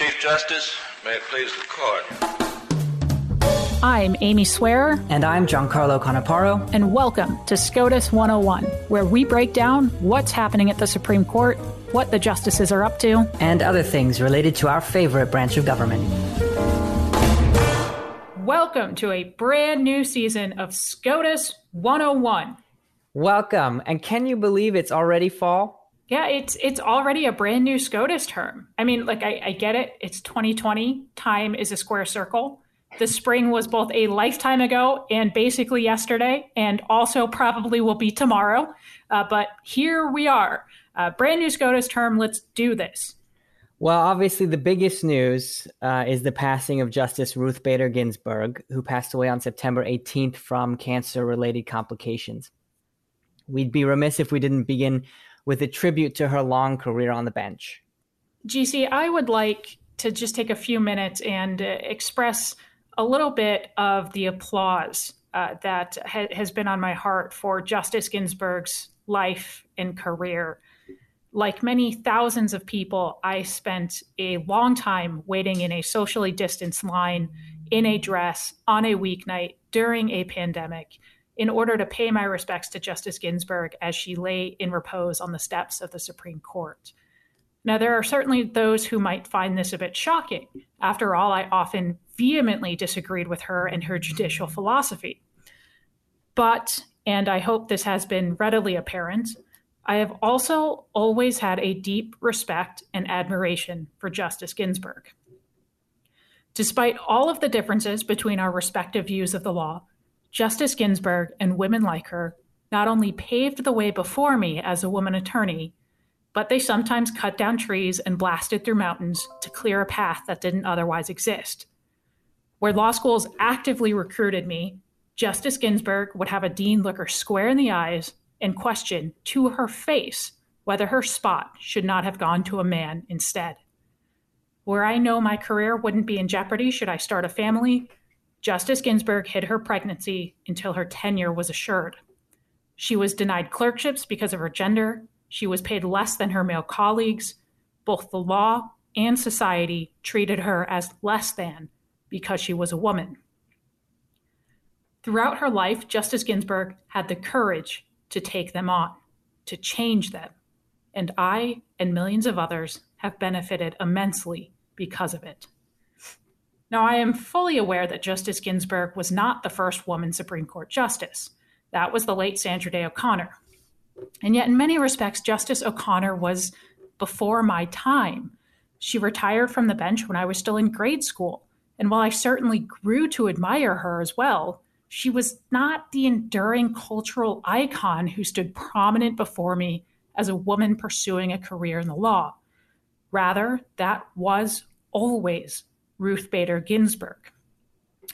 Chief Justice, may it please the court. I'm Amy Swearer. And I'm Giancarlo Canaparo. And welcome to SCOTUS 101, where we break down what's happening at the Supreme Court, what the justices are up to, and other things related to our favorite branch of government. Welcome to a brand new season of SCOTUS 101. Welcome. And can you believe it's already fall? Yeah, it's it's already a brand new SCOTUS term. I mean, like I, I get it. It's 2020. Time is a square circle. The spring was both a lifetime ago and basically yesterday, and also probably will be tomorrow. Uh, but here we are. Uh, brand new SCOTUS term. Let's do this. Well, obviously, the biggest news uh, is the passing of Justice Ruth Bader Ginsburg, who passed away on September 18th from cancer related complications. We'd be remiss if we didn't begin with a tribute to her long career on the bench. GC, I would like to just take a few minutes and uh, express a little bit of the applause uh, that ha- has been on my heart for Justice Ginsburg's life and career like many thousands of people, I spent a long time waiting in a socially distanced line in a dress on a weeknight during a pandemic in order to pay my respects to Justice Ginsburg as she lay in repose on the steps of the Supreme Court. Now, there are certainly those who might find this a bit shocking. After all, I often vehemently disagreed with her and her judicial philosophy. But, and I hope this has been readily apparent, I have also always had a deep respect and admiration for Justice Ginsburg. Despite all of the differences between our respective views of the law, Justice Ginsburg and women like her not only paved the way before me as a woman attorney, but they sometimes cut down trees and blasted through mountains to clear a path that didn't otherwise exist. Where law schools actively recruited me, Justice Ginsburg would have a dean look her square in the eyes and question to her face whether her spot should not have gone to a man instead. Where I know my career wouldn't be in jeopardy should I start a family, Justice Ginsburg hid her pregnancy until her tenure was assured. She was denied clerkships because of her gender. She was paid less than her male colleagues. Both the law and society treated her as less than because she was a woman. Throughout her life, Justice Ginsburg had the courage to take them on, to change them. And I and millions of others have benefited immensely because of it. Now, I am fully aware that Justice Ginsburg was not the first woman Supreme Court justice. That was the late Sandra Day O'Connor. And yet, in many respects, Justice O'Connor was before my time. She retired from the bench when I was still in grade school. And while I certainly grew to admire her as well, she was not the enduring cultural icon who stood prominent before me as a woman pursuing a career in the law. Rather, that was always Ruth Bader Ginsburg.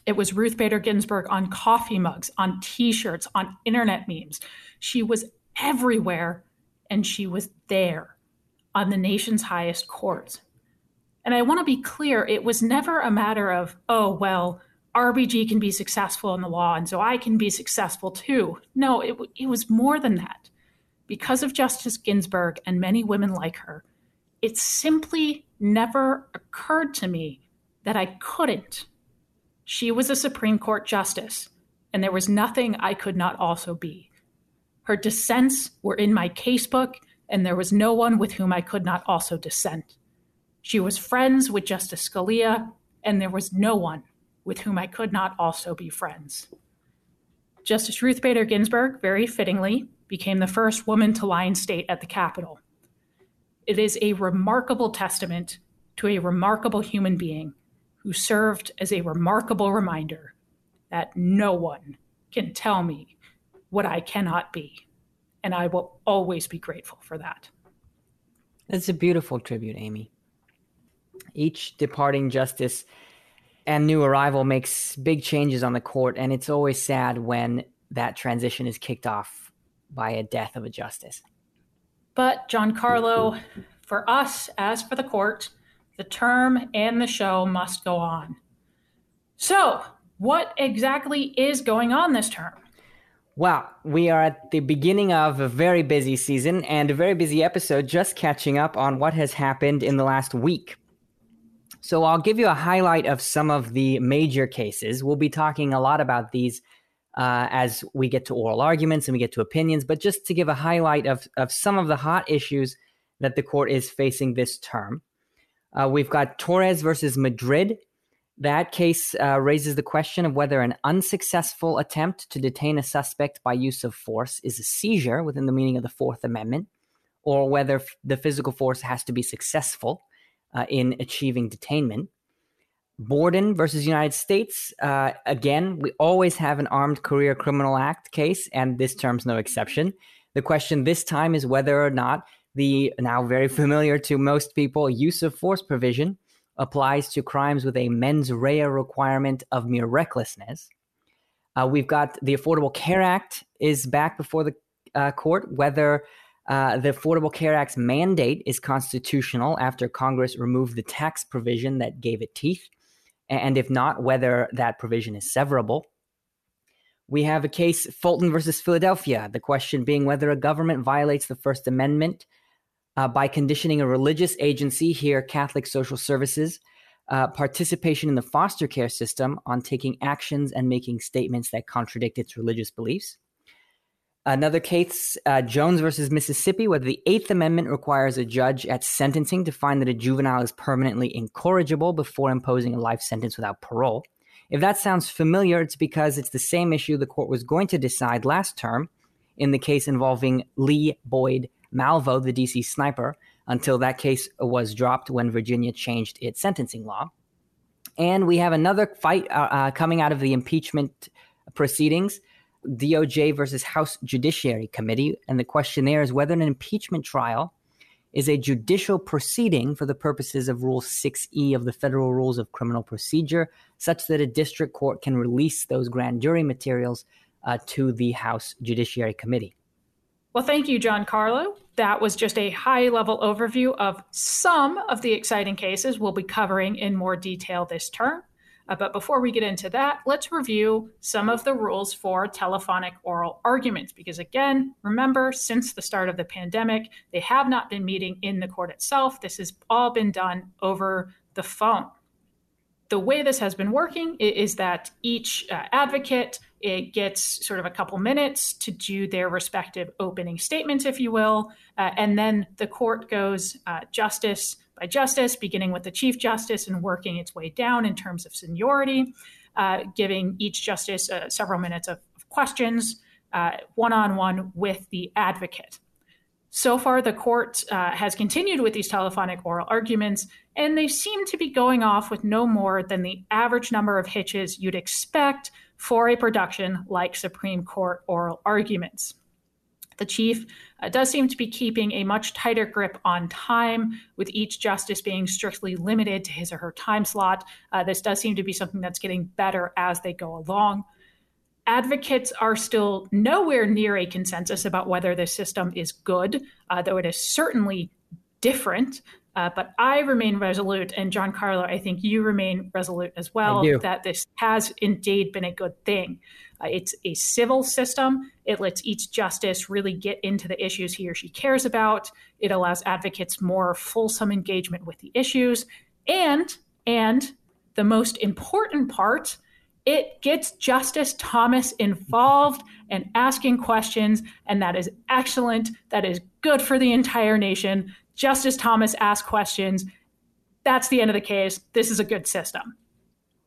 It was Ruth Bader Ginsburg on coffee mugs, on t shirts, on internet memes. She was everywhere, and she was there on the nation's highest courts. And I want to be clear it was never a matter of, oh, well, RBG can be successful in the law, and so I can be successful too. No, it, it was more than that. Because of Justice Ginsburg and many women like her, it simply never occurred to me that I couldn't. She was a Supreme Court justice, and there was nothing I could not also be. Her dissents were in my casebook, and there was no one with whom I could not also dissent. She was friends with Justice Scalia, and there was no one with whom I could not also be friends. Justice Ruth Bader Ginsburg, very fittingly, became the first woman to lie in state at the Capitol. It is a remarkable testament to a remarkable human being who served as a remarkable reminder that no one can tell me what I cannot be. And I will always be grateful for that. That's a beautiful tribute, Amy. Each departing justice and new arrival makes big changes on the court, and it's always sad when that transition is kicked off by a death of a justice. But, Giancarlo, for us, as for the court, the term and the show must go on. So, what exactly is going on this term? Well, we are at the beginning of a very busy season and a very busy episode just catching up on what has happened in the last week. So I'll give you a highlight of some of the major cases. We'll be talking a lot about these uh, as we get to oral arguments and we get to opinions, but just to give a highlight of, of some of the hot issues that the court is facing this term. Uh, we've got Torres versus Madrid. That case uh, raises the question of whether an unsuccessful attempt to detain a suspect by use of force is a seizure within the meaning of the Fourth Amendment, or whether f- the physical force has to be successful uh, in achieving detainment. Borden versus United States. Uh, again, we always have an Armed Career Criminal Act case, and this term's no exception. The question this time is whether or not the now very familiar to most people use of force provision applies to crimes with a mens rea requirement of mere recklessness. Uh, we've got the Affordable Care Act is back before the uh, court, whether uh, the Affordable Care Act's mandate is constitutional after Congress removed the tax provision that gave it teeth and if not, whether that provision is severable. We have a case, Fulton versus Philadelphia, the question being whether a government violates the First Amendment uh, by conditioning a religious agency, here Catholic Social Services, uh, participation in the foster care system on taking actions and making statements that contradict its religious beliefs. Another case, uh, Jones versus Mississippi, whether the Eighth Amendment requires a judge at sentencing to find that a juvenile is permanently incorrigible before imposing a life sentence without parole. If that sounds familiar, it's because it's the same issue the court was going to decide last term in the case involving Lee Boyd Malvo, the DC sniper, until that case was dropped when Virginia changed its sentencing law. And we have another fight uh, uh, coming out of the impeachment proceedings DOJ versus House Judiciary Committee. And the question there is whether an impeachment trial is a judicial proceeding for the purposes of Rule 6E of the Federal Rules of Criminal Procedure, such that a district court can release those grand jury materials uh, to the House Judiciary Committee. Well, thank you, Giancarlo. That was just a high level overview of some of the exciting cases we'll be covering in more detail this term. Uh, but before we get into that, let's review some of the rules for telephonic oral arguments. Because again, remember, since the start of the pandemic, they have not been meeting in the court itself. This has all been done over the phone. The way this has been working is that each uh, advocate it gets sort of a couple minutes to do their respective opening statements, if you will, uh, and then the court goes uh, justice by justice, beginning with the Chief Justice and working its way down in terms of seniority, uh, giving each justice uh, several minutes of, of questions one on one with the advocate. So far, the court uh, has continued with these telephonic oral arguments, and they seem to be going off with no more than the average number of hitches you'd expect for a production like Supreme Court oral arguments. The chief uh, does seem to be keeping a much tighter grip on time, with each justice being strictly limited to his or her time slot. Uh, this does seem to be something that's getting better as they go along. Advocates are still nowhere near a consensus about whether this system is good, uh, though it is certainly different. Uh, but I remain resolute, and Giancarlo, I think you remain resolute as well, that this has indeed been a good thing. Uh, it's a civil system. It lets each justice really get into the issues he or she cares about. It allows advocates more fulsome engagement with the issues. And, and the most important part, it gets Justice Thomas involved and asking questions. And that is excellent. That is good for the entire nation. Justice Thomas asked questions. That's the end of the case. This is a good system.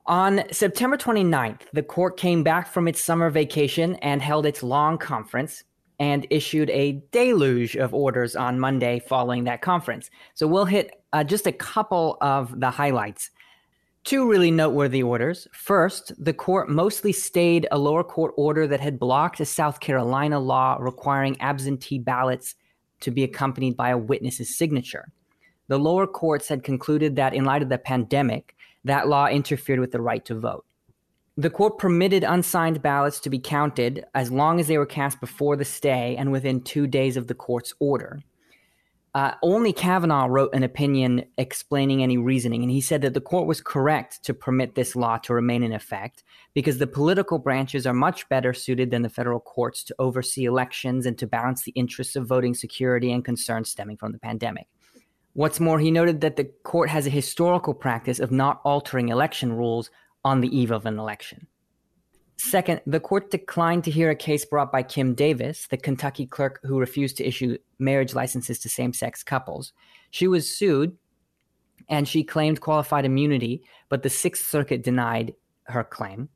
On September 29th, the court came back from its summer vacation and held its long conference and issued a deluge of orders on Monday following that conference. So we'll hit uh, just a couple of the highlights. Two really noteworthy orders. First, the court mostly stayed a lower court order that had blocked a South Carolina law requiring absentee ballots to be accompanied by a witness's signature. The lower courts had concluded that in light of the pandemic, that law interfered with the right to vote. The court permitted unsigned ballots to be counted as long as they were cast before the stay and within two days of the court's order. Uh, only Kavanaugh wrote an opinion explaining any reasoning, and he said that the court was correct to permit this law to remain in effect because the political branches are much better suited than the federal courts to oversee elections and to balance the interests of voting security and concerns stemming from the pandemic What's more, he noted that the court has a historical practice of not altering election rules on the eve of an election. Second, the court declined to hear a case brought by Kim Davis, the Kentucky clerk who refused to issue marriage licenses to same sex couples. She was sued and she claimed qualified immunity, but the Sixth Circuit denied her claim.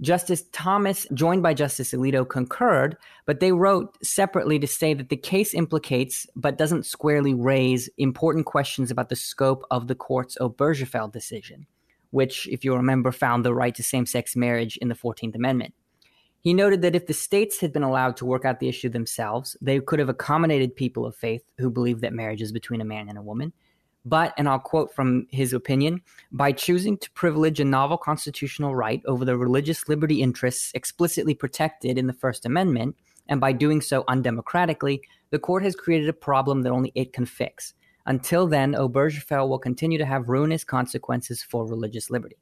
Justice Thomas, joined by Justice Alito, concurred, but they wrote separately to say that the case implicates but doesn't squarely raise important questions about the scope of the court's Obergefell decision, which, if you remember, found the right to same sex marriage in the 14th Amendment. He noted that if the states had been allowed to work out the issue themselves, they could have accommodated people of faith who believe that marriage is between a man and a woman, but, and I'll quote from his opinion, by choosing to privilege a novel constitutional right over the religious liberty interests explicitly protected in the First Amendment, and by doing so undemocratically, the court has created a problem that only it can fix. Until then, Obergefell will continue to have ruinous consequences for religious liberty.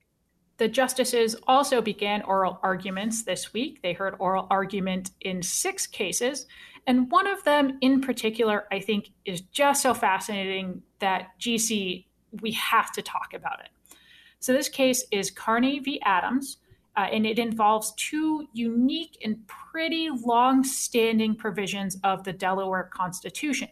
The justices also began oral arguments this week. They heard oral argument in six cases, and one of them in particular, I think, is just so fascinating that GC, we have to talk about it. So, this case is Carney v. Adams, uh, and it involves two unique and pretty long standing provisions of the Delaware Constitution.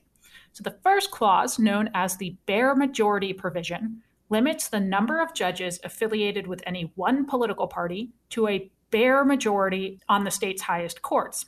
So, the first clause, known as the bare majority provision, limits the number of judges affiliated with any one political party to a bare majority on the state's highest courts.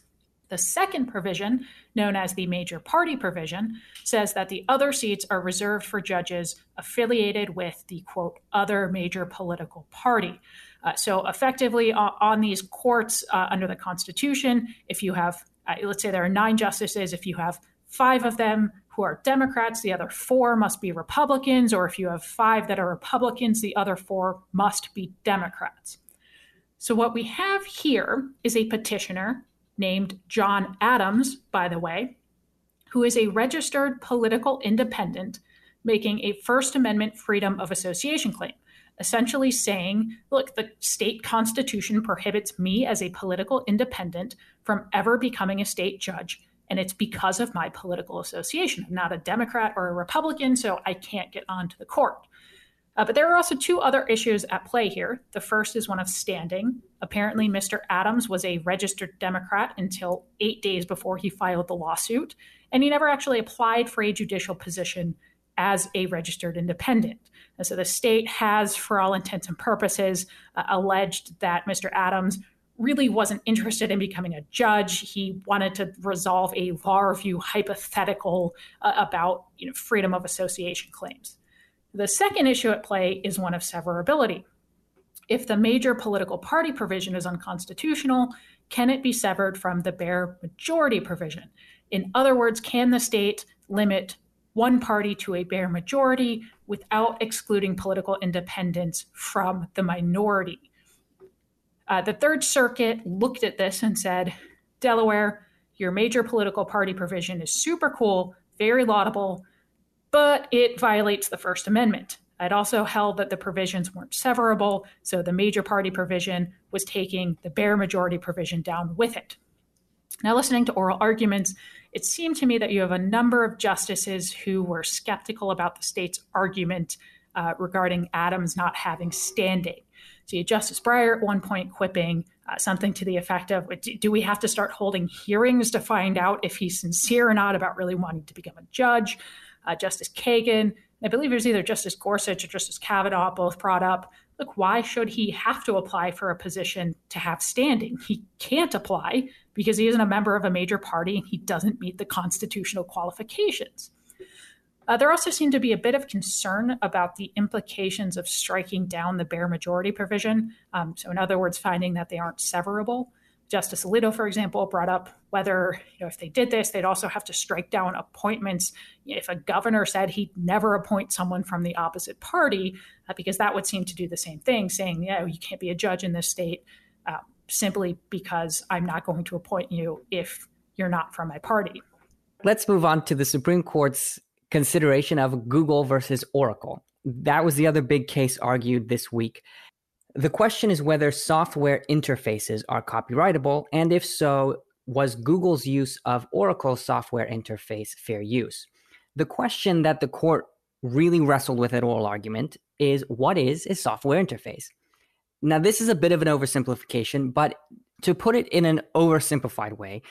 The second provision, known as the major party provision, says that the other seats are reserved for judges affiliated with the quote, other major political party. Uh, so, effectively, uh, on these courts uh, under the Constitution, if you have, uh, let's say there are nine justices, if you have five of them who are Democrats, the other four must be Republicans, or if you have five that are Republicans, the other four must be Democrats. So, what we have here is a petitioner named John Adams, by the way, who is a registered political independent making a First Amendment freedom of association claim, essentially saying, look, the state constitution prohibits me as a political independent from ever becoming a state judge. And it's because of my political association. I'm not a Democrat or a Republican, so I can't get onto the court. Uh, but there are also two other issues at play here. The first is one of standing. Apparently, Mr. Adams was a registered Democrat until eight days before he filed the lawsuit, and he never actually applied for a judicial position as a registered independent. And so the state has, for all intents and purposes, uh, alleged that Mr. Adams really wasn't interested in becoming a judge. He wanted to resolve a law review hypothetical uh, about you know, freedom of association claims. The second issue at play is one of severability. If the major political party provision is unconstitutional, can it be severed from the bare majority provision? In other words, can the state limit one party to a bare majority without excluding political independents from the minority? Uh, the Third Circuit looked at this and said, Delaware, your major political party provision is super cool, very laudable, but it violates the First Amendment. I'd also held that the provisions weren't severable, so the major party provision was taking the bare majority provision down with it. Now, listening to oral arguments, it seemed to me that you have a number of justices who were skeptical about the state's argument uh, regarding Adams not having standing. Justice Breyer at one point quipping uh, something to the effect of Do we have to start holding hearings to find out if he's sincere or not about really wanting to become a judge? uh, Justice Kagan, I believe it was either Justice Gorsuch or Justice Kavanaugh both brought up look, why should he have to apply for a position to have standing? He can't apply because he isn't a member of a major party and he doesn't meet the constitutional qualifications. Uh, there also seemed to be a bit of concern about the implications of striking down the bare majority provision. Um, so, in other words, finding that they aren't severable. Justice Alito, for example, brought up whether, you know, if they did this, they'd also have to strike down appointments. If a governor said he'd never appoint someone from the opposite party, uh, because that would seem to do the same thing, saying, yeah, you can't be a judge in this state uh, simply because I'm not going to appoint you if you're not from my party. Let's move on to the Supreme Court's consideration of Google versus Oracle. That was the other big case argued this week. The question is whether software interfaces are copyrightable, and if so, was Google's use of Oracle's software interface fair use? The question that the court really wrestled with at oral argument is what is a software interface? Now, this is a bit of an oversimplification, but to put it in an oversimplified way,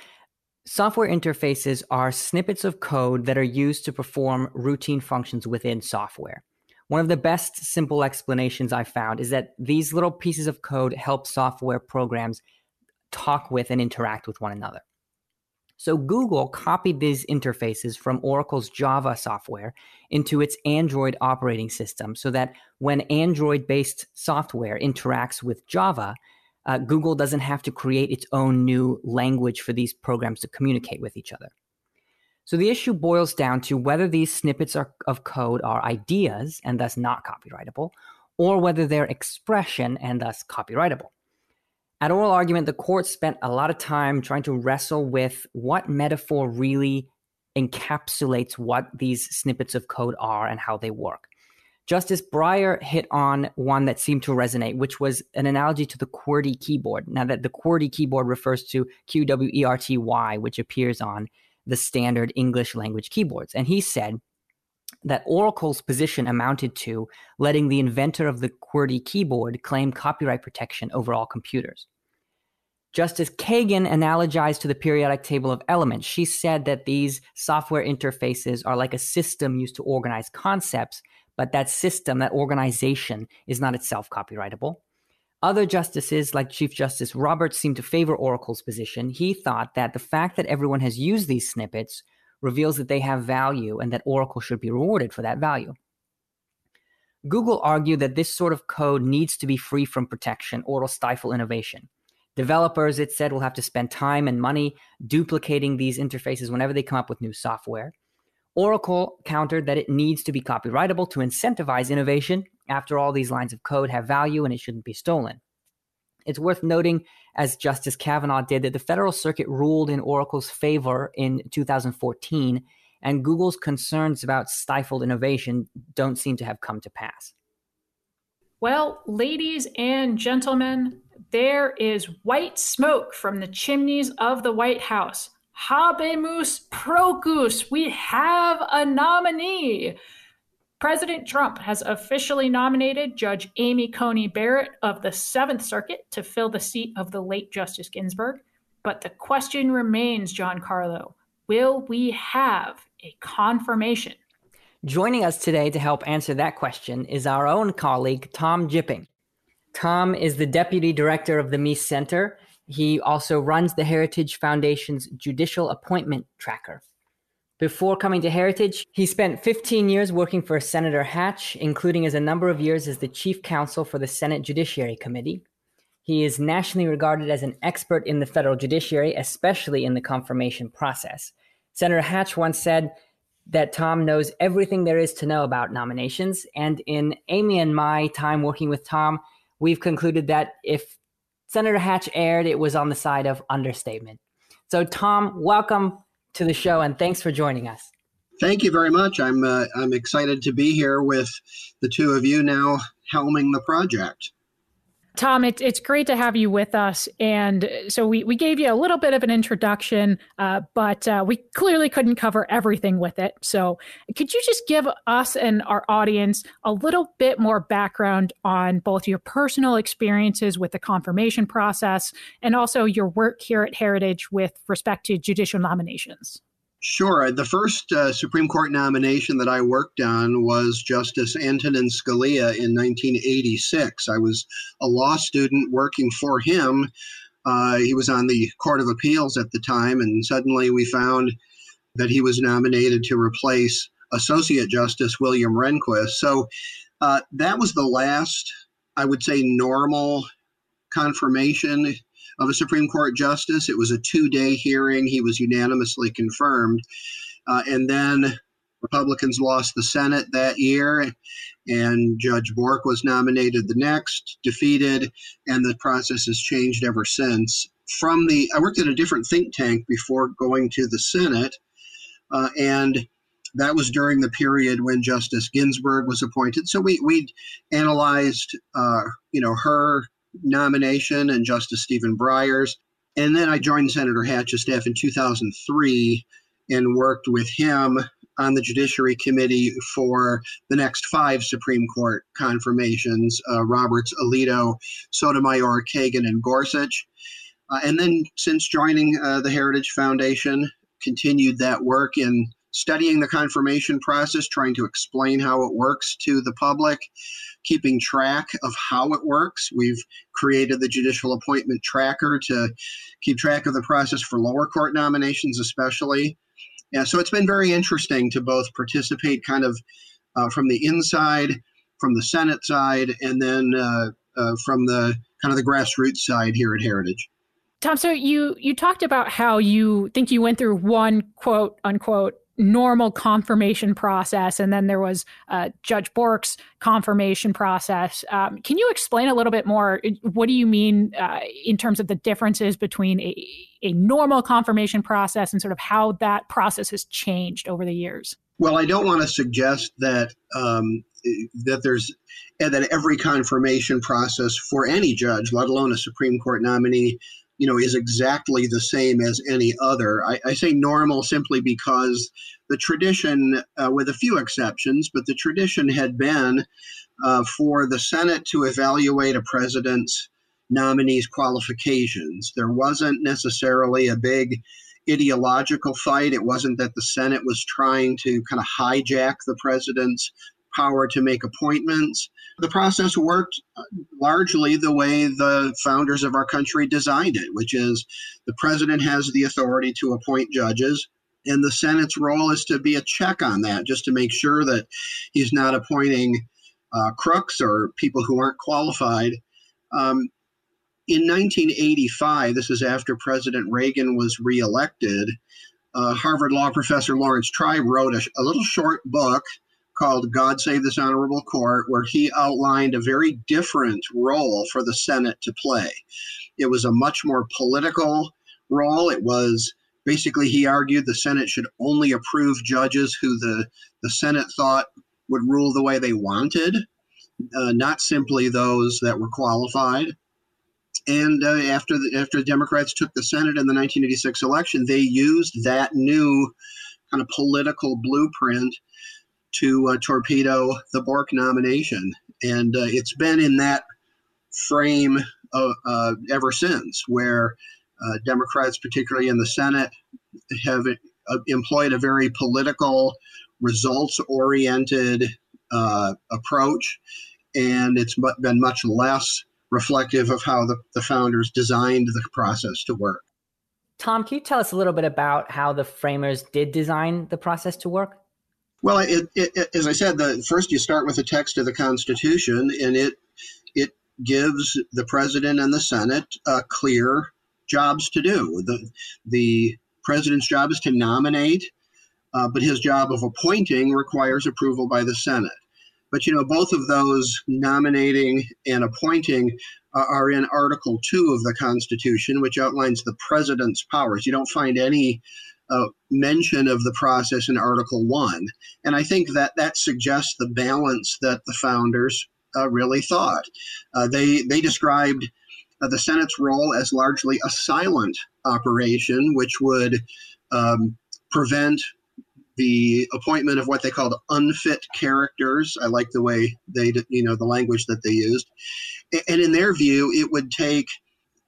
software interfaces are snippets of code that are used to perform routine functions within software. One of the best simple explanations I found is that these little pieces of code help software programs talk with and interact with one another. So Google copied these interfaces from Oracle's Java software into its Android operating system so that when Android based software interacts with Java, uh, Google doesn't have to create its own new language for these programs to communicate with each other. So the issue boils down to whether these snippets are, of code are ideas and thus not copyrightable, or whether they're expression and thus copyrightable. At oral argument, the court spent a lot of time trying to wrestle with what metaphor really encapsulates what these snippets of code are and how they work. Justice Breyer hit on one that seemed to resonate, which was an analogy to the QWERTY keyboard. Now, that the QWERTY keyboard refers to Q W E R T Y, which appears on the standard English language keyboards. And he said that Oracle's position amounted to letting the inventor of the QWERTY keyboard claim copyright protection over all computers. Justice Kagan analogized to the periodic table of elements. She said that these software interfaces are like a system used to organize concepts, but that system, that organization, is not itself copyrightable. Other justices, like Chief Justice Roberts, seem to favor Oracle's position. He thought that the fact that everyone has used these snippets reveals that they have value and that Oracle should be rewarded for that value. Google argued that this sort of code needs to be free from protection or it'll stifle innovation. Developers, it said, will have to spend time and money duplicating these interfaces whenever they come up with new software. Oracle countered that it needs to be copyrightable to incentivize innovation. After all, these lines of code have value and it shouldn't be stolen. It's worth noting, as Justice Kavanaugh did, that the Federal Circuit ruled in Oracle's favor in 2014, and Google's concerns about stifled innovation don't seem to have come to pass. Well, ladies and gentlemen, there is white smoke from the chimneys of the White House. Habemus Procus, we have a nominee. President Trump has officially nominated Judge Amy Coney Barrett of the Seventh Circuit to fill the seat of the late Justice Ginsburg. But the question remains, Giancarlo will we have a confirmation? Joining us today to help answer that question is our own colleague, Tom Jipping. Tom is the Deputy Director of the Meese Center. He also runs the Heritage Foundation's Judicial Appointment Tracker. Before coming to Heritage, he spent 15 years working for Senator Hatch, including as a number of years as the chief counsel for the Senate Judiciary Committee. He is nationally regarded as an expert in the federal judiciary, especially in the confirmation process. Senator Hatch once said that Tom knows everything there is to know about nominations. And in Amy and my time working with Tom, we've concluded that if Senator Hatch erred, it was on the side of understatement. So, Tom, welcome to the show, and thanks for joining us. Thank you very much. I'm uh, I'm excited to be here with the two of you now helming the project. Tom, it, it's great to have you with us. And so we, we gave you a little bit of an introduction, uh, but uh, we clearly couldn't cover everything with it. So could you just give us and our audience a little bit more background on both your personal experiences with the confirmation process and also your work here at Heritage with respect to judicial nominations? Sure. The first uh, Supreme Court nomination that I worked on was Justice Antonin Scalia in 1986. I was a law student working for him. Uh, he was on the Court of Appeals at the time, and suddenly we found that he was nominated to replace Associate Justice William Rehnquist. So uh, that was the last, I would say, normal confirmation of a Supreme Court justice. It was a two day hearing. He was unanimously confirmed. Uh, and then Republicans lost the Senate that year, and Judge Bork was nominated the next, defeated, and the process has changed ever since. From the, I worked at a different think tank before going to the Senate, uh, and that was during the period when Justice Ginsburg was appointed. So we we analyzed, uh, you know, her nomination and Justice Stephen Breyer's. And then I joined Senator Hatch's staff in 2003 and worked with him on the Judiciary Committee for the next five Supreme Court confirmations uh, Roberts, Alito, Sotomayor, Kagan, and Gorsuch. Uh, and then, since joining uh, the Heritage Foundation, continued that work in studying the confirmation process, trying to explain how it works to the public, keeping track of how it works. We've created the judicial appointment tracker to keep track of the process for lower court nominations, especially. Yeah, so it's been very interesting to both participate kind of uh, from the inside, from the Senate side, and then uh, uh, from the kind of the grassroots side here at Heritage. Tom, so you you talked about how you think you went through one quote unquote normal confirmation process, and then there was uh, Judge Bork's confirmation process. Um, can you explain a little bit more? What do you mean uh, in terms of the differences between a, a normal confirmation process and sort of how that process has changed over the years? Well, I don't want to suggest that um, that there's that every confirmation process for any judge, let alone a Supreme Court nominee, you know, is exactly the same as any other. I, I say normal simply because the tradition, uh, with a few exceptions, but the tradition had been uh, for the Senate to evaluate a president's nominee's qualifications. There wasn't necessarily a big ideological fight. It wasn't that the Senate was trying to kind of hijack the president's power to make appointments. The process worked uh, largely the way the founders of our country designed it, which is the president has the authority to appoint judges, and the Senate's role is to be a check on that, just to make sure that he's not appointing uh, crooks or people who aren't qualified. Um, in 1985, this is after President Reagan was reelected, uh, Harvard law professor Laurence Tribe wrote a, a little short book called God Save This Honorable Court, where he outlined a very different role for the Senate to play. It was a much more political role. It was basically, he argued the Senate should only approve judges who the, the Senate thought would rule the way they wanted, uh, not simply those that were qualified. And uh, after the, after the Democrats took the Senate in the 1986 election, they used that new kind of political blueprint to uh, torpedo the Bork nomination. And uh, it's been in that frame uh, ever since, where Democrats, particularly in the Senate, have employed a very political, results oriented uh, approach. And it's been much less reflective of how the, the founders designed the process to work. Tom, can you tell us a little bit about how the framers did design the process to work? Well, it, it, as I said, the, first you start with the text of the Constitution, and it it gives the president and the Senate uh, clear jobs to do. the The president's job is to nominate, uh, but his job of appointing requires approval by the Senate. But you know, both of those nominating and appointing uh, are in Article Two of the Constitution, which outlines the president's powers. You don't find any mention of the process in Article 1. And I think that that suggests the balance that the founders uh, really thought. Uh, they, they described uh, the Senate's role as largely a silent operation, which would um, prevent the appointment of what they called unfit characters. I like the way they, you know, the language that they used. And in their view, it would take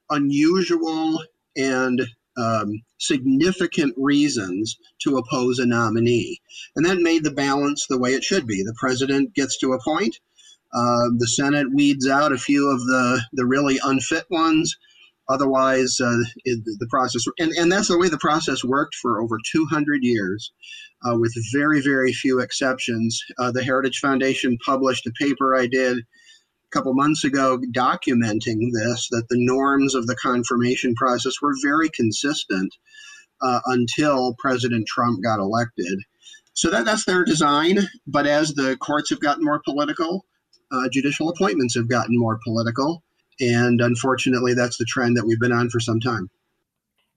unusual and um, significant reasons to oppose a nominee. And that made the balance the way it should be. The president gets to appoint, uh, the Senate weeds out a few of the, the really unfit ones. Otherwise, uh, the process, and, and that's the way the process worked for over 200 years, uh, with very, very few exceptions. Uh, the Heritage Foundation published a paper I did couple months ago documenting this that the norms of the confirmation process were very consistent uh, until President Trump got elected. So that, that's their design. But as the courts have gotten more political, uh, judicial appointments have gotten more political. And unfortunately, that's the trend that we've been on for some time.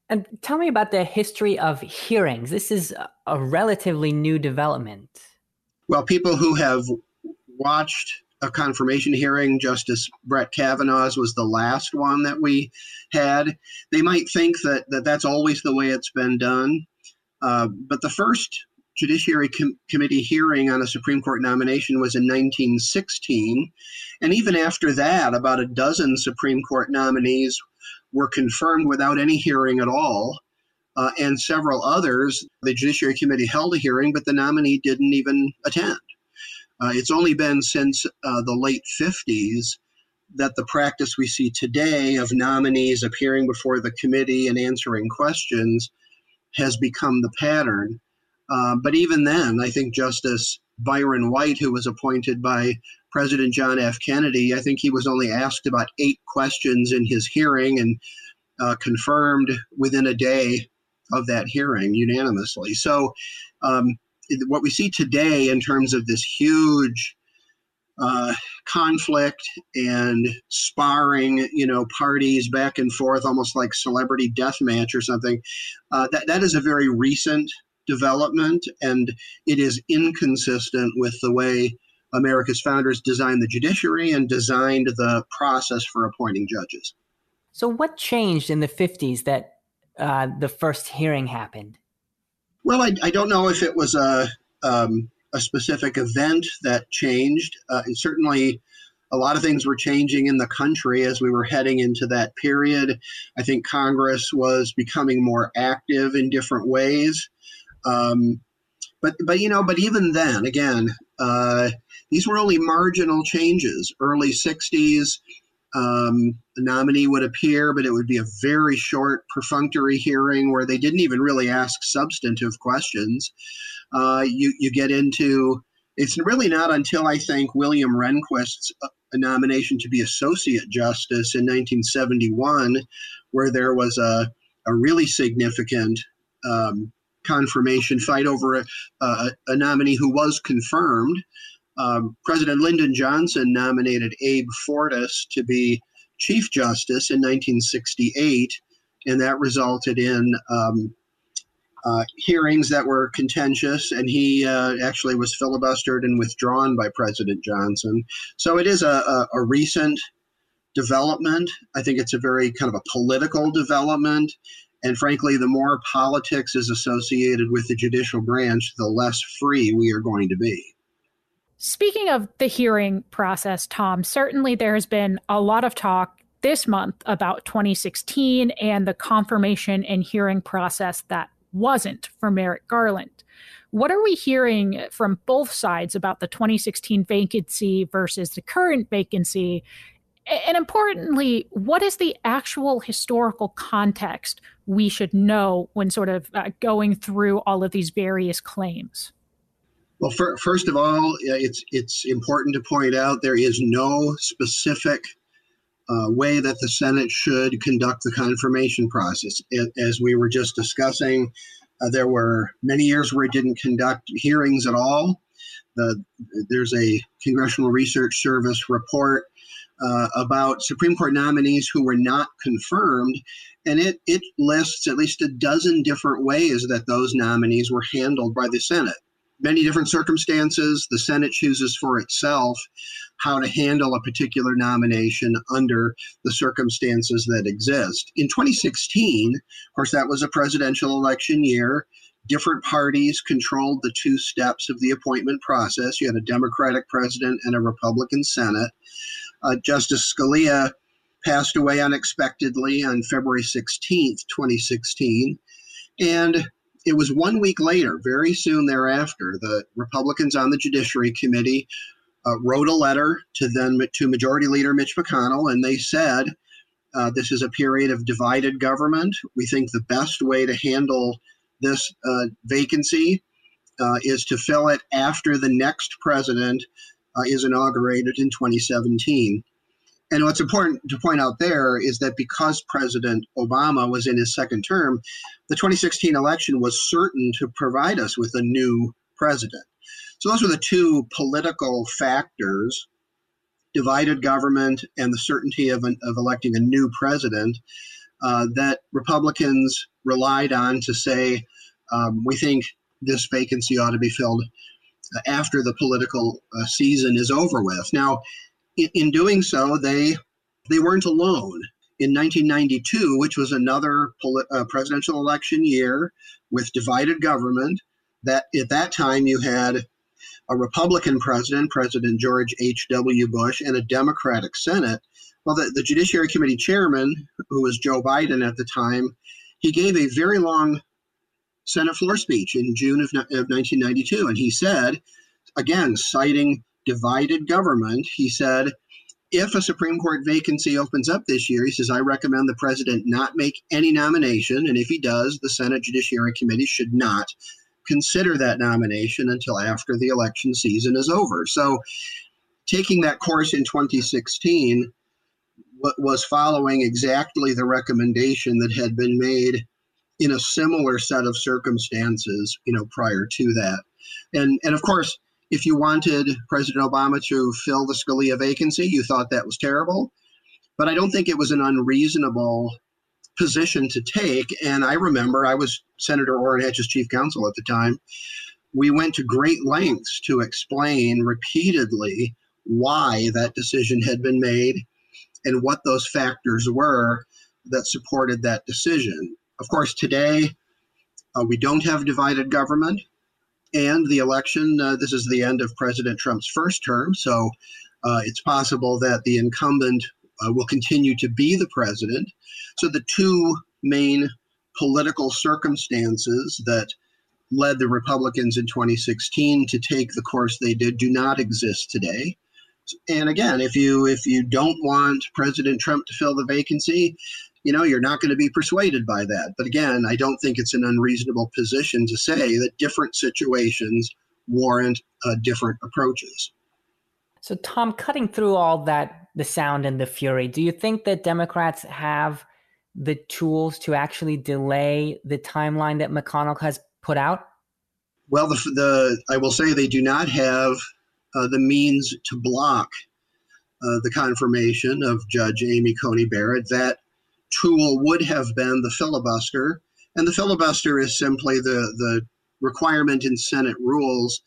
And tell me about the history of hearings. This is a relatively new development. Well, people who have watched a confirmation hearing. Justice Brett Kavanaugh's was the last one that we had. They might think that, that that's always the way it's been done. Uh, but the first Judiciary Com- Committee hearing on a Supreme Court nomination was in 1916. And even after that, about a dozen Supreme Court nominees were confirmed without any hearing at all. Uh, and several others, the Judiciary Committee held a hearing, but the nominee didn't even attend. Uh, it's only been since uh, the late 50s that the practice we see today of nominees appearing before the committee and answering questions has become the pattern. Uh, but even then, I think Justice Byron White, who was appointed by President John F. Kennedy, I think he was only asked about eight questions in his hearing and uh, confirmed within a day of that hearing unanimously. So, um, what we see today in terms of this huge uh, conflict and sparring, you know, parties back and forth, almost like celebrity death match or something. Uh, that that is a very recent development, and it is inconsistent with the way America's founders designed the judiciary and designed the process for appointing judges. So, what changed in the 50s that uh, the first hearing happened? Well, I, I don't know if it was a um, a specific event that changed. Uh, certainly, a lot of things were changing in the country as we were heading into that period. I think Congress was becoming more active in different ways. Um, but, but you know, but even then, again, uh, these were only marginal changes. Early 60s, um, the nominee would appear, but it would be a very short, perfunctory hearing where they didn't even really ask substantive questions. Uh, you you get into it's really not until I think William Rehnquist's uh, nomination to be associate justice in 1971, where there was a a really significant um, confirmation fight over a, a, a, nominee who was confirmed. Um, President Lyndon Johnson nominated Abe Fortas to be Chief Justice in 1968, and that resulted in um, uh, hearings that were contentious, and he uh, actually was filibustered and withdrawn by President Johnson. So it is a, a, a recent development. I think it's a very kind of a political development. And frankly, the more politics is associated with the judicial branch, the less free we are going to be. Speaking of the hearing process, Tom, certainly there has been a lot of talk this month about 2016 and the confirmation and hearing process that wasn't for Merrick Garland. What are we hearing from both sides about the 2016 vacancy versus the current vacancy? And importantly, what is the actual historical context we should know when sort of uh, going through all of these various claims? Well, for, first of all, it's it's important to point out there is no specific uh, way that the Senate should conduct the confirmation process. As we were just discussing, uh, there were many years where it didn't conduct hearings at all. The, there's a Congressional Research Service report uh, about Supreme Court nominees who were not confirmed, and it, it lists at least a dozen different ways that those nominees were handled by the Senate many different circumstances. The Senate chooses for itself how to handle a particular nomination under the circumstances that exist. In 2016, of course, that was a presidential election year. Different parties controlled the two steps of the appointment process. You had a Democratic president and a Republican Senate. Uh, Justice Scalia passed away unexpectedly on February 16th, 2016. And it was one week later, very soon thereafter, the Republicans on the Judiciary Committee uh, wrote a letter to then to Majority Leader Mitch McConnell, and they said, uh, "This is a period of divided government. We think the best way to handle this uh, vacancy uh, is to fill it after the next president uh, is inaugurated in 2017." And what's important to point out there is that because President Obama was in his second term, the 2016 election was certain to provide us with a new president. So those were the two political factors divided government and the certainty of, an, of electing a new president uh, that Republicans relied on to say, um, we think this vacancy ought to be filled after the political uh, season is over with. Now, in, in doing so, they they weren't alone. In 1992, which was another poli- uh, presidential election year with divided government, that at that time you had a Republican president, President George H.W. Bush, and a Democratic Senate. Well, the, the Judiciary Committee chairman, who was Joe Biden at the time, he gave a very long Senate floor speech in June of, of 1992. And he said, again, citing divided government, he said, if a Supreme Court vacancy opens up this year, he says, I recommend the president not make any nomination. And if he does, the Senate Judiciary Committee should not consider that nomination until after the election season is over. So, taking that course in 2016 was following exactly the recommendation that had been made in a similar set of circumstances, you know, prior to that. And and of course, if you wanted President Obama to fill the Scalia vacancy, you thought that was terrible. But I don't think it was an unreasonable position to take. And I remember I was Senator Orrin Hatch's chief counsel at the time. We went to great lengths to explain repeatedly why that decision had been made and what those factors were that supported that decision. Of course, today uh, we don't have divided government, and the election, uh, this is the end of President Trump's first term, so uh, it's possible that the incumbent uh, will continue to be the president. So the two main political circumstances that led the Republicans in 2016 to take the course they did do not exist today. And again, if you if you don't want President Trump to fill the vacancy, you know, you're not going to be persuaded by that. But again, I don't think it's an unreasonable position to say that different situations warrant uh, different approaches. So, Tom, cutting through all that, the sound and the fury, do you think that Democrats have the tools to actually delay the timeline that McConnell has put out? Well, the, the I will say they do not have uh, the means to block uh, the confirmation of Judge Amy Coney Barrett. That tool would have been the filibuster, and the filibuster is simply the the requirement in Senate rules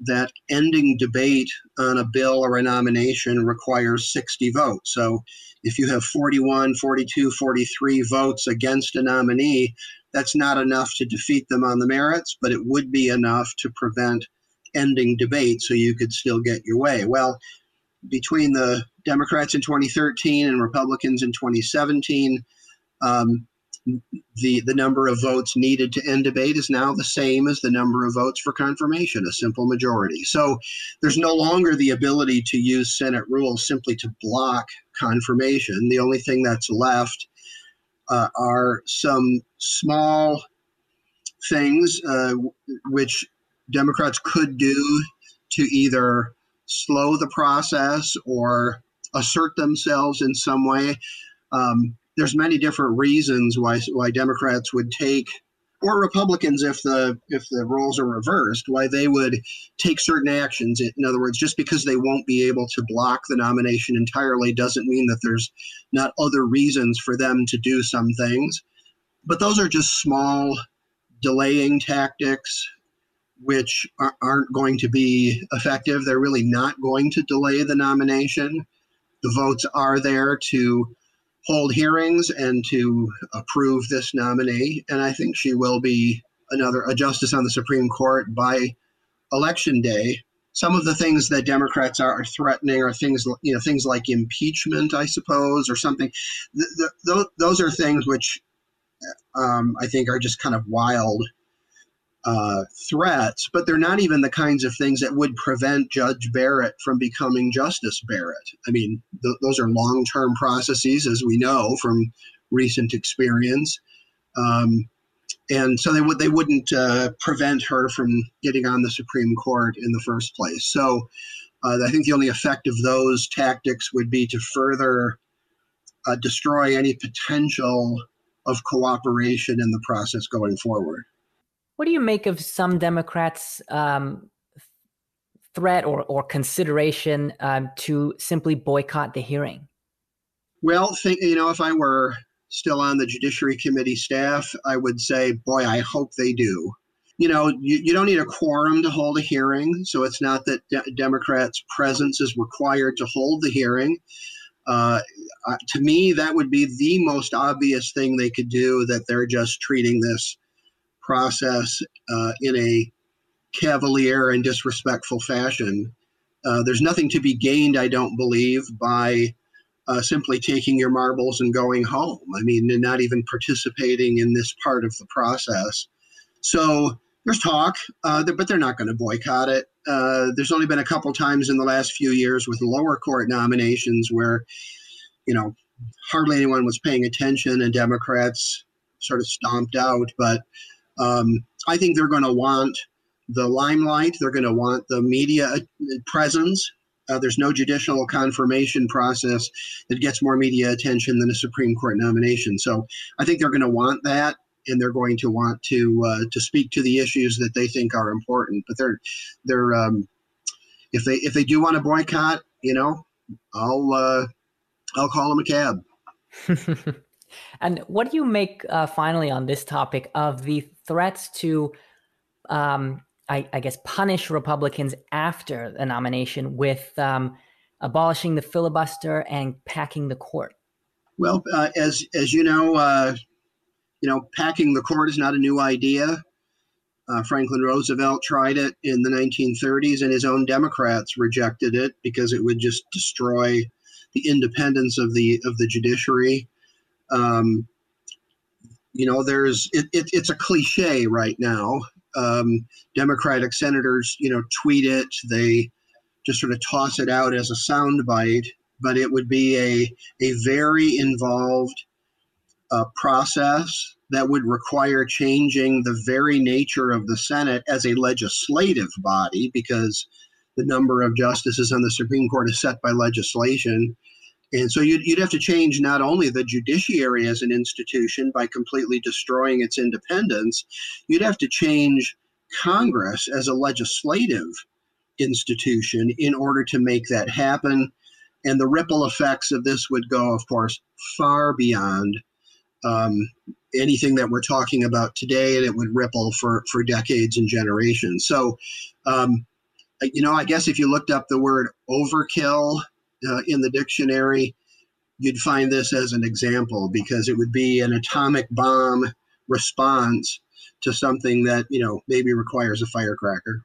that ending debate on a bill or a nomination requires 60 votes. So if you have 41, 42, 43 votes against a nominee, that's not enough to defeat them on the merits, but it would be enough to prevent ending debate so you could still get your way. Well, between the Democrats in 2013 and Republicans in 2017, um, the the number of votes needed to end debate is now the same as the number of votes for confirmation, a simple majority. So there's no longer the ability to use Senate rules simply to block confirmation. The only thing that's left uh, are some small things uh, which Democrats could do to either slow the process or assert themselves in some way. Um, there's many different reasons why why Democrats would take or Republicans if the if the roles are reversed, why they would take certain actions. In other words, just because they won't be able to block the nomination entirely doesn't mean that there's not other reasons for them to do some things. But those are just small delaying tactics which aren't going to be effective. They're really not going to delay the nomination. The votes are there to hold hearings and to approve this nominee. And I think she will be another a justice on the Supreme Court by election day. Some of the things that Democrats are threatening are things, you know, things like impeachment, I suppose, or something. The, the, those are things which um, I think are just kind of wild uh, threats, but they're not even the kinds of things that would prevent Judge Barrett from becoming Justice Barrett. I mean, th- those are long term processes, as we know from recent experience. Um, and so they would they wouldn't uh, prevent her from getting on the Supreme Court in the first place. So uh, I think the only effect of those tactics would be to further uh, destroy any potential of cooperation in the process going forward. What do you make of some Democrats' um, threat or, or consideration um, to simply boycott the hearing? Well, think, you know, if I were still on the Judiciary Committee staff, I would say, boy, I hope they do. You know, you, you don't need a quorum to hold a hearing, so it's not that de- Democrats' presence is required to hold the hearing. Uh, uh, to me, that would be the most obvious thing they could do that they're just treating this process uh, in a cavalier and disrespectful fashion. Uh, there's nothing to be gained, I don't believe, by uh, simply taking your marbles and going home. I mean, not even participating in this part of the process. So there's talk, uh, but they're not going to boycott it. Uh, there's only been a couple times in the last few years with lower court nominations where, you know, hardly anyone was paying attention and Democrats sort of stomped out. But um, I think they're going to want the limelight. They're going to want the media uh, presence. Uh, there's no judicial confirmation process that gets more media attention than a Supreme Court nomination. So I think they're going to want that, and they're going to want to uh, to speak to the issues that they think are important. But they're they're um, if they if they do want to boycott, you know, I'll uh, I'll call them a cab. and what do you make uh, finally on this topic of the threats to um, I, I, guess, punish Republicans after the nomination with um, abolishing the filibuster and packing the court? Well, uh, as as you know, uh, you know, packing the court is not a new idea. Uh, Franklin Roosevelt tried it in the 1930s, and his own Democrats rejected it because it would just destroy the independence of the of the judiciary. Um, you know, there's it, it, it's a cliche right now um, Democratic senators, you know, tweet it. They just sort of toss it out as a soundbite, but it would be a a very involved uh, process that would require changing the very nature of the Senate as a legislative body because the number of justices on the Supreme Court is set by legislation. And so you'd, you'd have to change not only the judiciary as an institution by completely destroying its independence, you'd have to change Congress as a legislative institution in order to make that happen. And the ripple effects of this would go, of course, far beyond um, anything that we're talking about today, and it would ripple for, for decades and generations. So, um, you know, I guess if you looked up the word overkill uh, in the dictionary, you'd find this as an example because it would be an atomic bomb response to something that, you know, maybe requires a firecracker.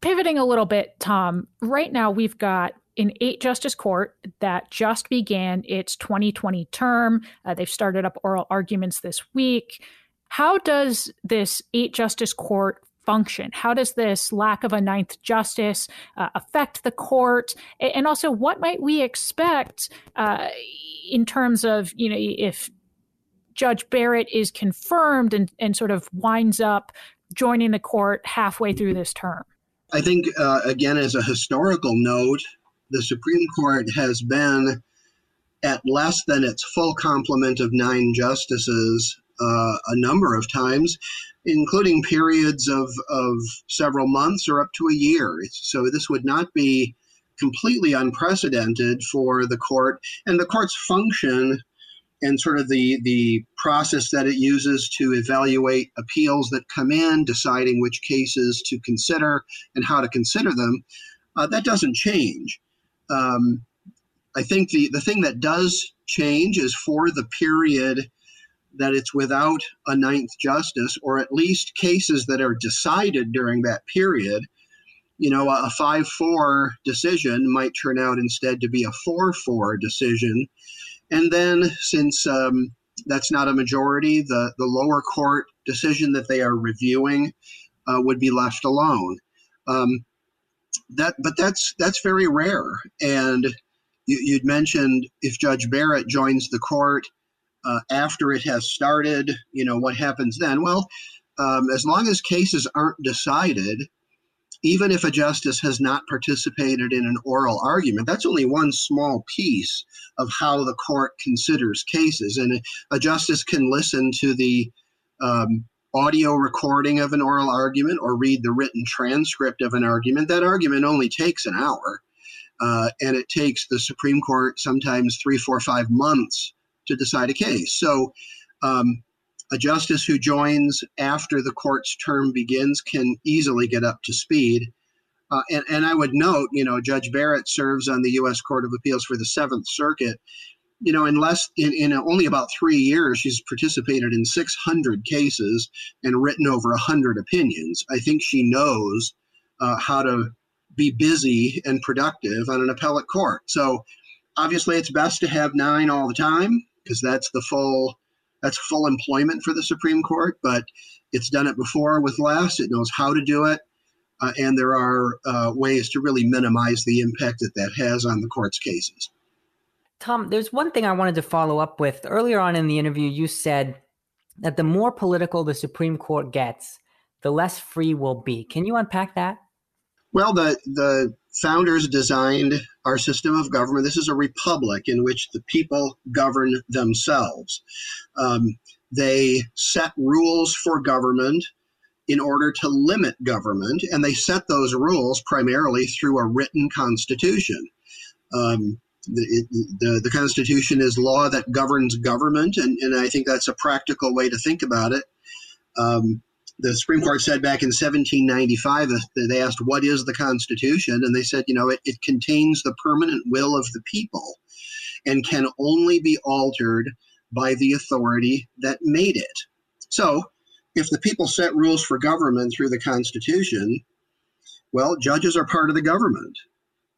Pivoting a little bit, Tom, right now we've got an eight justice court that just began its 2020 term. Uh, they've started up oral arguments this week. How does this eight justice court function? How does this lack of a ninth justice uh, affect the court? And also, what might we expect uh, in terms of, you know, if Judge Barrett is confirmed and, and sort of winds up joining the court halfway through this term? I think, uh, again, as a historical note, the Supreme Court has been at less than its full complement of nine justices uh, a number of times including periods of, of several months or up to a year. So this would not be completely unprecedented for the court and the court's function and sort of the the process that it uses to evaluate appeals that come in, deciding which cases to consider and how to consider them. Uh, that doesn't change. Um, I think the the thing that does change is for the period that it's without a ninth justice, or at least cases that are decided during that period. You know, a 5 4 decision might turn out instead to be a 4 4 decision. And then, since um, that's not a majority, the, the lower court decision that they are reviewing uh, would be left alone. Um, that, but that's that's very rare. And you, you'd mentioned if Judge Barrett joins the court, uh, after it has started, you know, what happens then? Well, um, as long as cases aren't decided, even if a justice has not participated in an oral argument, that's only one small piece of how the court considers cases. And a justice can listen to the um, audio recording of an oral argument or read the written transcript of an argument. That argument only takes an hour. Uh, and it takes the Supreme Court sometimes three, four, five months to decide a case. So, um, a justice who joins after the court's term begins can easily get up to speed. Uh, and, and I would note, you know, Judge Barrett serves on the U.S. Court of Appeals for the Seventh Circuit. you know, in less in, in only about three years, she's participated in 600 cases and written over 100 opinions. I think she knows uh, how to be busy and productive on an appellate court. So obviously, it's best to have nine all the time because that's the full that's full employment for the Supreme Court. But it's done it before with less. It knows how to do it. Uh, and there are uh, ways to really minimize the impact that that has on the court's cases. Tom, there's one thing I wanted to follow up with. Earlier on in the interview, you said that the more political the Supreme Court gets, the less free will be. Can you unpack that? Well, the the founders designed our system of government. This is a republic in which the people govern themselves. Um, they set rules for government in order to limit government, and they set those rules primarily through a written constitution. Um, the, the, the Constitution is law that governs government, and, and I think that's a practical way to think about it. Um, the Supreme Court said back in 1795 that they asked, What is the Constitution? And they said, You know, it, it contains the permanent will of the people and can only be altered by the authority that made it. So, if the people set rules for government through the Constitution, well, judges are part of the government.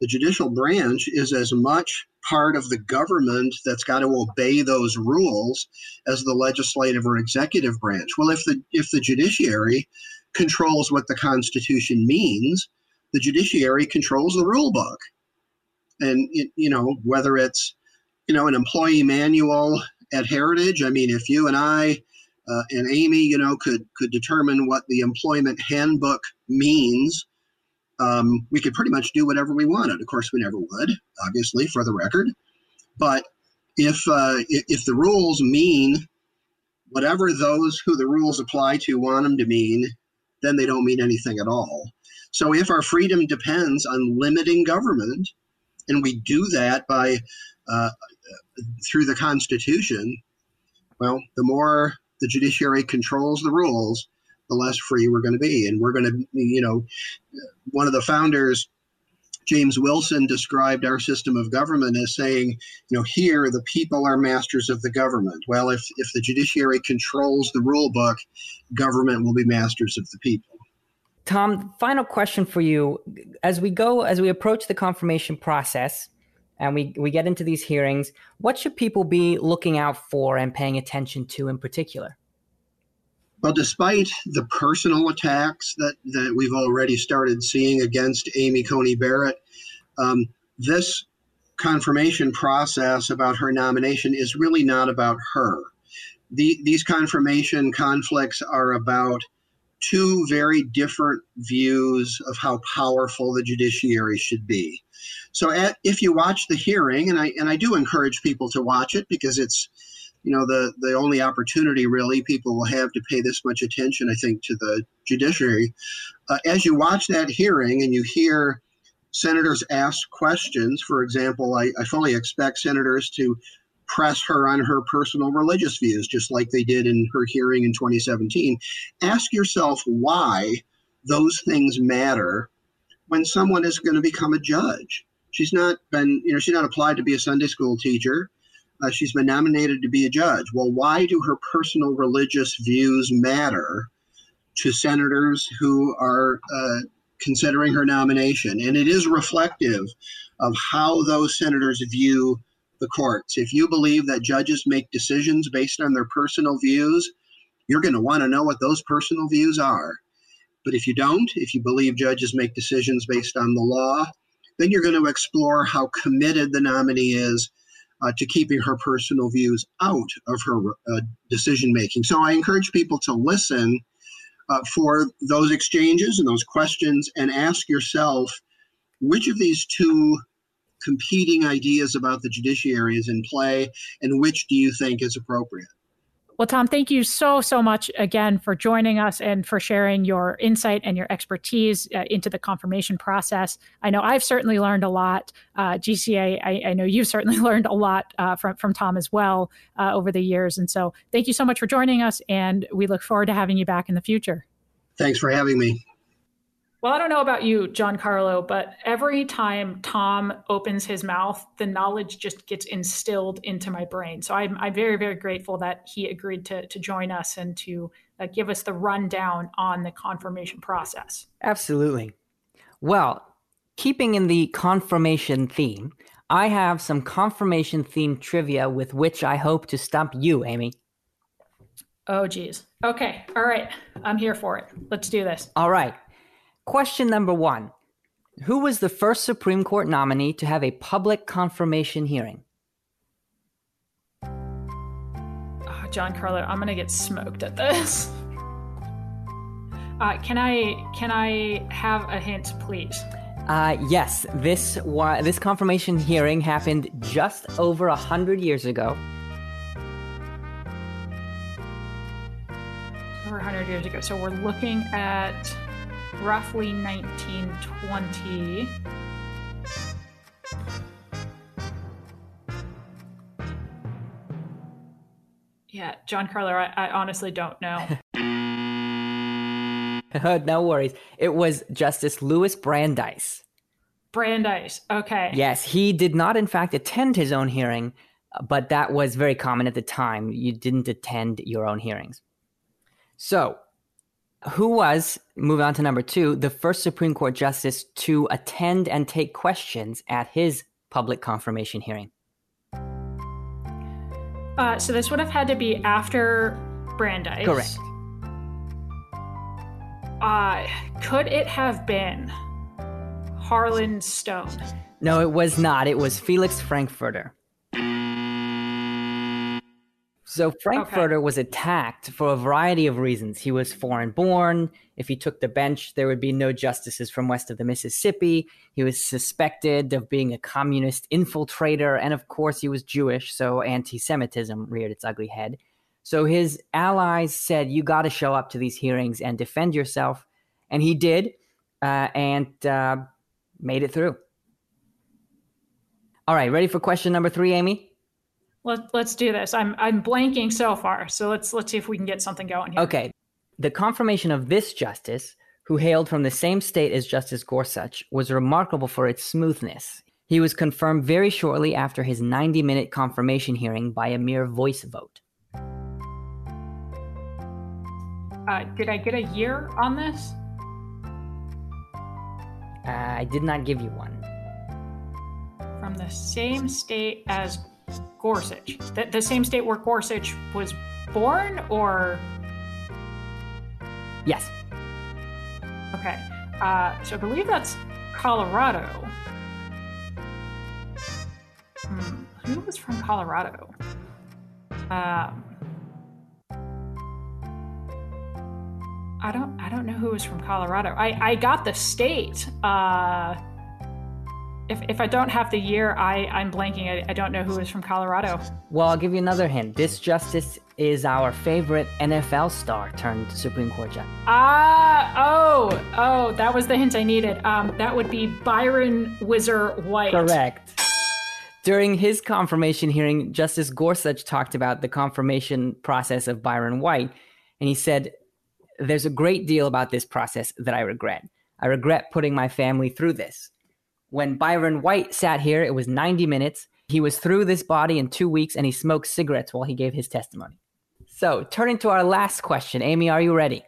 The judicial branch is as much part of the government that's got to obey those rules as the legislative or executive branch. Well, if the if the judiciary controls what the Constitution means, the judiciary controls the rule book. And it, you know whether it's you know an employee manual at Heritage. I mean, if you and I uh, and Amy, you know, could could determine what the employment handbook means, um, we could pretty much do whatever we wanted. Of course, we never would, obviously, for the record. But if uh, if the rules mean whatever those who the rules apply to want them to mean, then they don't mean anything at all. So if our freedom depends on limiting government, and we do that by uh, through the Constitution, well, the more the judiciary controls the rules, the less free we're going to be. And we're going to, you know, one of the founders, James Wilson, described our system of government as saying, you know, here the people are masters of the government. Well, if, if the judiciary controls the rule book, government will be masters of the people. Tom, final question for you. As we go, as we approach the confirmation process, and we, we get into these hearings, what should people be looking out for and paying attention to in particular? Well, despite the personal attacks that, that we've already started seeing against Amy Coney Barrett, um, this confirmation process about her nomination is really not about her. The, these confirmation conflicts are about two very different views of how powerful the judiciary should be. So at, if you watch the hearing, and I and I do encourage people to watch it because it's you know the the only opportunity really people will have to pay this much attention i think to the judiciary. Uh, as you watch that hearing and you hear senators ask questions for example I, I fully expect senators to press her on her personal religious views just like they did in her hearing in 2017 ask yourself why those things matter when someone is going to become a judge. She's not been you know she's not applied to be a sunday school teacher uh, she's been nominated to be a judge. Well, why do her personal religious views matter to senators who are uh, considering her nomination? And it is reflective of how those senators view the courts. If you believe that judges make decisions based on their personal views, you're going to want to know what those personal views are. But if you don't, if you believe judges make decisions based on the law, then you're going to explore how committed the nominee is uh, to keeping her personal views out of her uh, decision making. So I encourage people to listen uh, for those exchanges and those questions and ask yourself which of these two competing ideas about the judiciary is in play and which do you think is appropriate? Well, Tom, thank you so, so much again for joining us and for sharing your insight and your expertise uh, into the confirmation process. I know I've certainly learned a lot. Uh, GCA, I, I, know you've certainly learned a lot uh, from, from Tom as well uh, over the years. And so thank you so much for joining us, and we look forward to having you back in the future. Thanks for having me. Well, I don't know about you, Giancarlo, but every time Tom opens his mouth, the knowledge just gets instilled into my brain. So I'm, I'm very, very grateful that he agreed to, to join us and to uh, give us the rundown on the confirmation process. Absolutely. Well, keeping in the confirmation theme, I have some confirmation theme trivia with which I hope to stump you, Amy. Oh, geez. Okay. All right. I'm here for it. Let's do this. All right. Question number one Who was the first Supreme Court nominee to have a public confirmation hearing? Oh, Carlo, I'm gonna get smoked at this. Uh, can I can I have a hint, please? Uh, yes, this wa- this confirmation hearing happened just over a hundred years ago. Over a 100 years ago. So we're looking at roughly 1920. Yeah, Giancarlo, I, I honestly don't know. no worries. It was Justice Louis Brandeis. Brandeis. Okay. Yes, he did not, in fact, attend his own hearing, but that was very common at the time. You didn't attend your own hearings. So, who was, move on to number two, the first Supreme Court justice to attend and take questions at his public confirmation hearing? Uh, so this would have had to be after Brandeis. Correct. Uh, could it have been Harlan Stone? No, it was not. It was Felix Frankfurter. So Frankfurter was attacked for a variety of reasons. He was foreign born. If he took the bench, there would be no justices from west of the Mississippi. He was suspected of being a communist infiltrator. And of course, he was Jewish, so anti Semitism reared its ugly head. So his allies said, You got to show up to these hearings and defend yourself. And he did, uh, and uh, made it through. All right, ready for question number three, Amy? Let, let's do this. I'm I'm blanking so far, so let's let's see if we can get something going here. Okay. The confirmation of this justice, who hailed from the same state as Justice Gorsuch, was remarkable for its smoothness. He was confirmed very shortly after his 90 minute confirmation hearing by a mere voice vote. Uh, did I get a year on this? Uh, I did not give you one. From the same state as Gorsuch. The, the same state where Gorsuch was born, or Yes. okay. Uh, so I believe that's Colorado. Hmm, who was from Colorado? Um, I don't. I don't know who was from Colorado. I I got the state. Uh, if, if I don't have the year, I, I'm blanking. I, I don't know who is from Colorado. Well, I'll give you another hint. This justice is our favorite NFL star turned Supreme Court judge. Ah, oh, oh, that was the hint I needed. Um, that would be Byron Whizzer White. Correct. During his confirmation hearing, Justice Gorsuch talked about the confirmation process of Byron White, and he said, There's a great deal about this process that I regret. I regret putting my family through this. When Byron White sat here, it was 90 minutes. He was through this body in two weeks and he smoked cigarettes while he gave his testimony. So, turning to our last question, Amy, are you ready?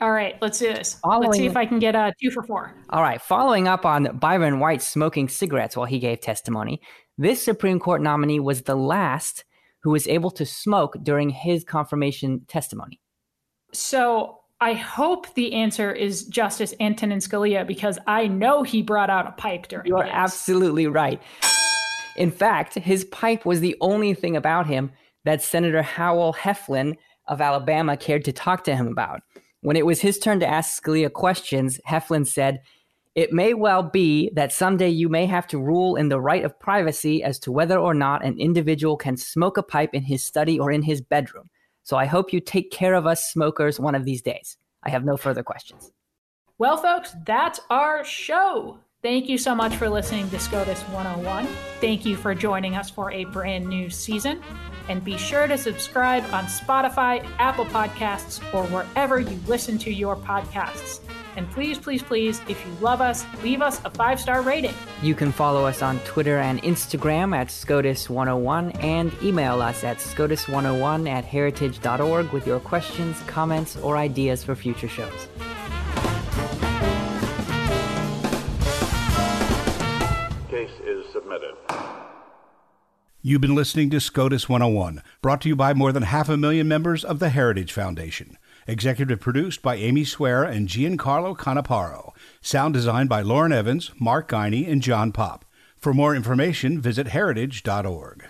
All right, let's do this. Following- Let's see if I can get a two for four. All right, following up on Byron White smoking cigarettes while he gave testimony, this Supreme Court nominee was the last who was able to smoke during his confirmation testimony. So I hope the answer is Justice Antonin Scalia because I know he brought out a pipe during You are absolutely right. In fact, his pipe was the only thing about him that Senator Howell Heflin of Alabama cared to talk to him about. When it was his turn to ask Scalia questions, Heflin said, It may well be that someday you may have to rule in the right of privacy as to whether or not an individual can smoke a pipe in his study or in his bedroom. So I hope you take care of us smokers one of these days. I have no further questions. Well, folks, that's our show. Thank you so much for listening to SCOTUS 101. Thank you for joining us for a brand new season. And be sure to subscribe on Spotify, Apple Podcasts, or wherever you listen to your podcasts. And please, please, please, if you love us, leave us a five star rating. You can follow us on Twitter and Instagram at SCOTUS101 and email us at SCOTUS101 at heritage.org with your questions, comments, or ideas for future shows. Case is submitted. You've been listening to SCOTUS 101, brought to you by more than half a million members of the Heritage Foundation. Executive produced by Amy Swearer and Giancarlo Canaparo. Sound designed by Lauren Evans, Mark Guiney, and John Pop. For more information, visit heritage.org.